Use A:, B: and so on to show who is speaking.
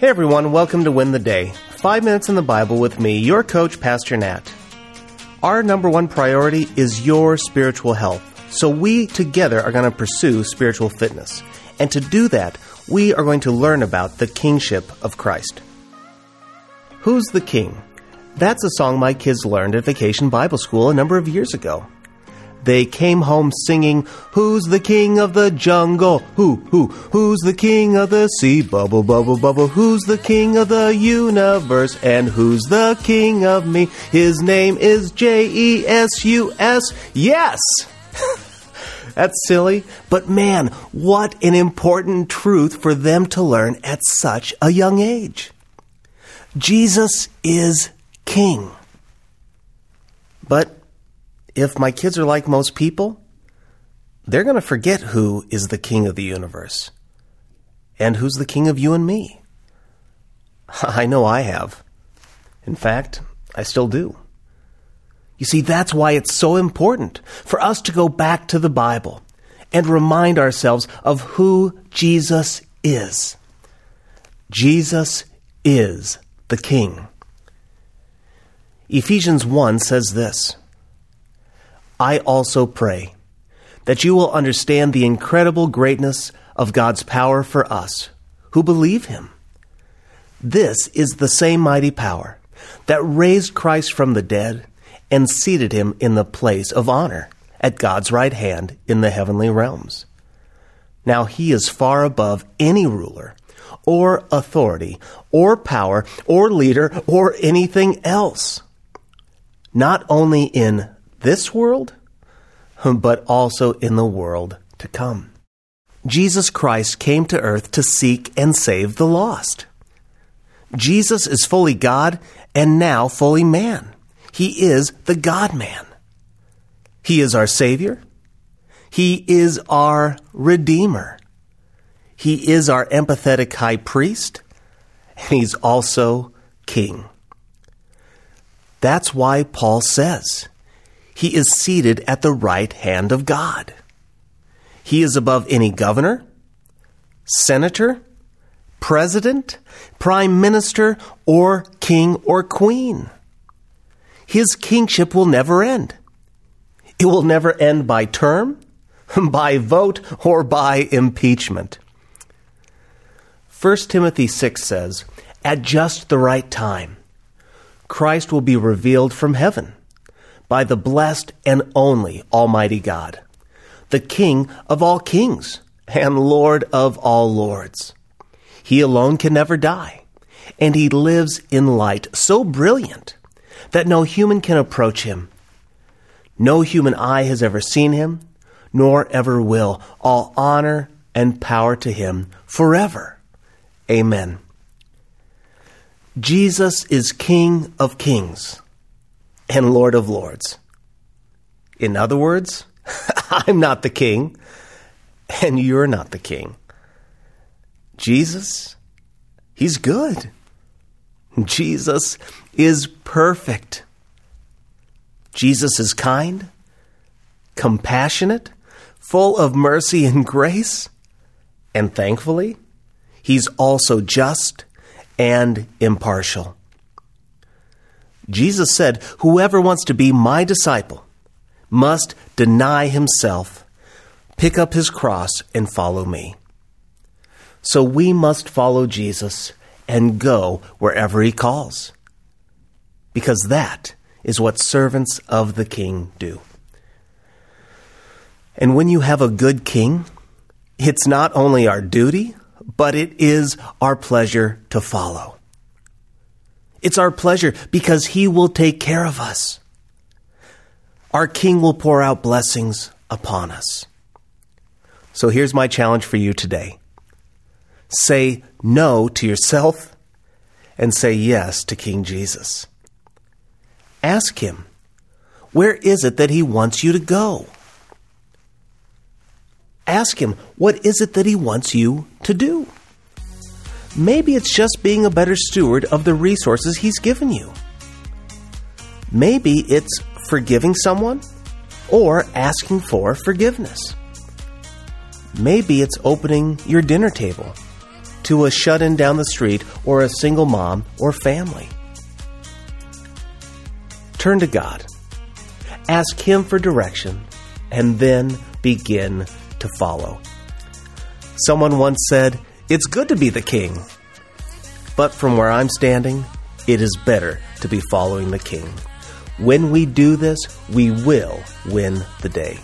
A: Hey everyone, welcome to Win the Day. Five minutes in the Bible with me, your coach, Pastor Nat. Our number one priority is your spiritual health. So we together are going to pursue spiritual fitness. And to do that, we are going to learn about the kingship of Christ. Who's the king? That's a song my kids learned at Vacation Bible School a number of years ago. They came home singing, Who's the king of the jungle? Who, who, who's the king of the sea? Bubble, bubble, bubble. Who's the king of the universe? And who's the king of me? His name is J E S U S. Yes! That's silly, but man, what an important truth for them to learn at such a young age. Jesus is king. But if my kids are like most people, they're going to forget who is the king of the universe and who's the king of you and me. I know I have. In fact, I still do. You see, that's why it's so important for us to go back to the Bible and remind ourselves of who Jesus is. Jesus is the King. Ephesians 1 says this I also pray that you will understand the incredible greatness of God's power for us who believe Him. This is the same mighty power that raised Christ from the dead and seated him in the place of honor at God's right hand in the heavenly realms. Now he is far above any ruler or authority or power or leader or anything else. Not only in this world, but also in the world to come. Jesus Christ came to earth to seek and save the lost. Jesus is fully God and now fully man. He is the God man. He is our Savior. He is our Redeemer. He is our empathetic high priest. And he's also King. That's why Paul says he is seated at the right hand of God. He is above any governor, senator, president, prime minister, or king or queen. His kingship will never end. It will never end by term, by vote, or by impeachment. 1 Timothy 6 says, At just the right time, Christ will be revealed from heaven by the blessed and only Almighty God, the King of all kings and Lord of all lords. He alone can never die, and he lives in light so brilliant that no human can approach him. No human eye has ever seen him, nor ever will. All honor and power to him forever. Amen. Jesus is King of kings and Lord of lords. In other words, I'm not the king, and you're not the king. Jesus, He's good. Jesus is perfect. Jesus is kind, compassionate, full of mercy and grace, and thankfully, He's also just and impartial. Jesus said, Whoever wants to be my disciple must deny himself, pick up his cross, and follow me. So we must follow Jesus and go wherever he calls. Because that is what servants of the king do. And when you have a good king, it's not only our duty, but it is our pleasure to follow. It's our pleasure because he will take care of us. Our king will pour out blessings upon us. So here's my challenge for you today say no to yourself and say yes to King Jesus. Ask him, where is it that he wants you to go? Ask him, what is it that he wants you to do? Maybe it's just being a better steward of the resources he's given you. Maybe it's forgiving someone or asking for forgiveness. Maybe it's opening your dinner table to a shut in down the street or a single mom or family. Turn to God. Ask Him for direction and then begin to follow. Someone once said, It's good to be the king. But from where I'm standing, it is better to be following the king. When we do this, we will win the day.